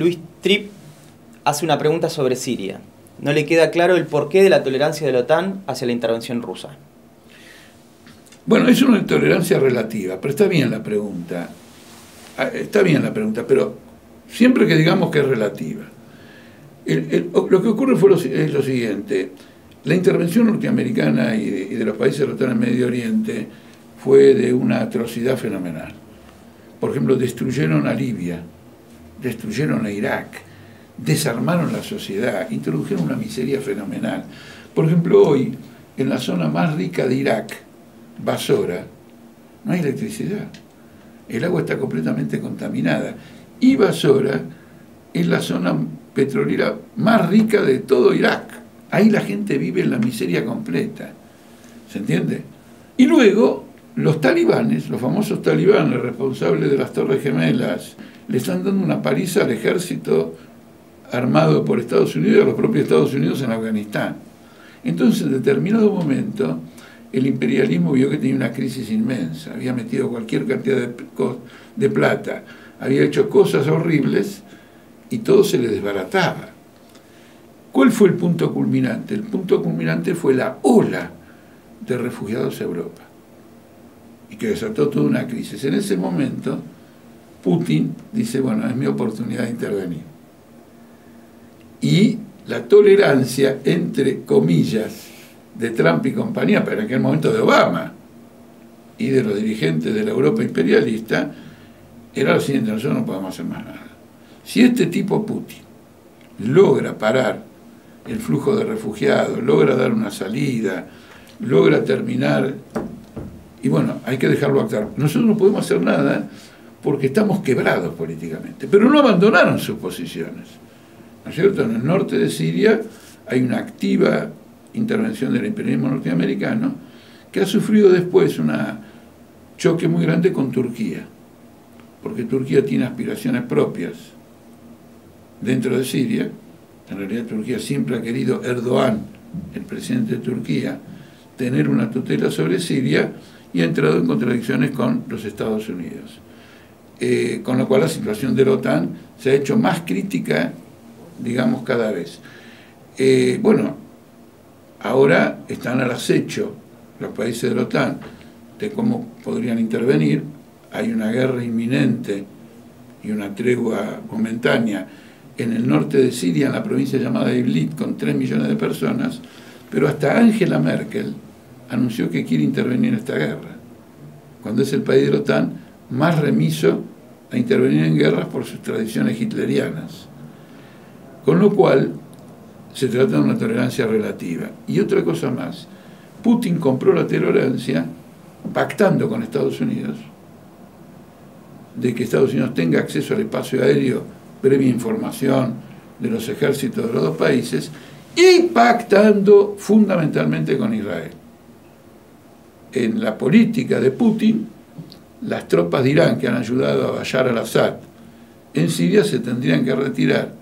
Luis Tripp hace una pregunta sobre Siria. No le queda claro el porqué de la tolerancia de la OTAN hacia la intervención rusa. Bueno, es una tolerancia relativa, pero está bien la pregunta. Ah, está bien la pregunta, pero siempre que digamos que es relativa. lo que ocurre fue es lo siguiente. La intervención norteamericana y de, los países de la OTAN en Medio Oriente fue de una atrocidad fenomenal. Por ejemplo, destruyeron a Libia, destruyeron a Irak, desarmaron la sociedad, introdujeron una miseria fenomenal. Por ejemplo, hoy, en la zona más rica de Irak, Basora, no hay electricidad. El agua está completamente contaminada. Y Basora es la zona petrolera más rica de todo Irak. Ahí la gente vive en la miseria completa. ¿Se entiende? Y luego los talibanes, los famosos talibanes responsables de las Torres Gemelas, le están dando una paliza al ejército armado por Estados Unidos y a los propios Estados Unidos en Afganistán. Entonces, en determinado momento, el imperialismo vio que tenía una crisis inmensa, había metido cualquier cantidad de, de plata, había hecho cosas horribles y todo se le desbarataba. ¿Cuál fue el punto culminante? El punto culminante fue la ola de refugiados a Europa y que desató toda una crisis. En ese momento, Putin dice, bueno, es mi oportunidad de intervenir. Y la tolerancia, entre comillas, de Trump y compañía, pero en aquel momento de Obama y de los dirigentes de la Europa imperialista, era lo siguiente, nosotros no podemos hacer más nada. Si este tipo Putin logra parar el flujo de refugiados, logra dar una salida, logra terminar, y bueno, hay que dejarlo actuar. Nosotros no podemos hacer nada porque estamos quebrados políticamente, pero no abandonaron sus posiciones. ¿No es cierto? En el norte de Siria hay una activa intervención del imperialismo norteamericano que ha sufrido después un choque muy grande con Turquía, porque Turquía tiene aspiraciones propias dentro de Siria, en realidad Turquía siempre ha querido Erdogan, el presidente de Turquía, tener una tutela sobre Siria y ha entrado en contradicciones con los Estados Unidos. Eh, con lo cual la situación de la OTAN se ha hecho más crítica, digamos, cada vez. Eh, bueno, ahora están al acecho los países de la OTAN de cómo podrían intervenir. Hay una guerra inminente y una tregua momentánea en el norte de Siria, en la provincia llamada Idlib, con 3 millones de personas, pero hasta Angela Merkel anunció que quiere intervenir en esta guerra, cuando es el país de la OTAN más remiso a intervenir en guerras por sus tradiciones hitlerianas. Con lo cual, se trata de una tolerancia relativa. Y otra cosa más, Putin compró la tolerancia pactando con Estados Unidos de que Estados Unidos tenga acceso al espacio aéreo previa información de los ejércitos de los dos países y pactando fundamentalmente con Israel. En la política de Putin, las tropas de Irán que han ayudado a Bashar al-Assad en Siria se tendrían que retirar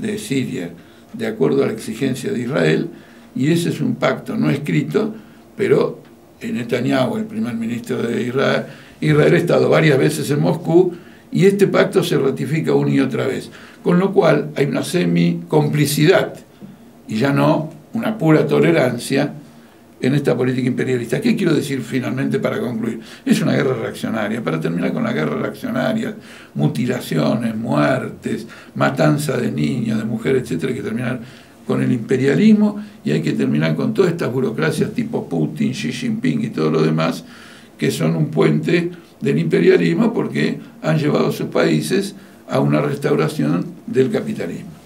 de Siria de acuerdo a la exigencia de Israel y ese es un pacto no escrito, pero Netanyahu, el primer ministro de Israel, Israel ha estado varias veces en Moscú y este pacto se ratifica una y otra vez. Con lo cual hay una semi-complicidad y ya no una pura tolerancia en esta política imperialista. ¿Qué quiero decir finalmente para concluir? Es una guerra reaccionaria. Para terminar con la guerra reaccionaria, mutilaciones, muertes, matanza de niños, de mujeres, etcétera, hay que terminar con el imperialismo y hay que terminar con todas estas burocracias tipo Putin, Xi Jinping y todo lo demás, que son un puente del imperialismo porque han llevado a sus países a una restauración del capitalismo.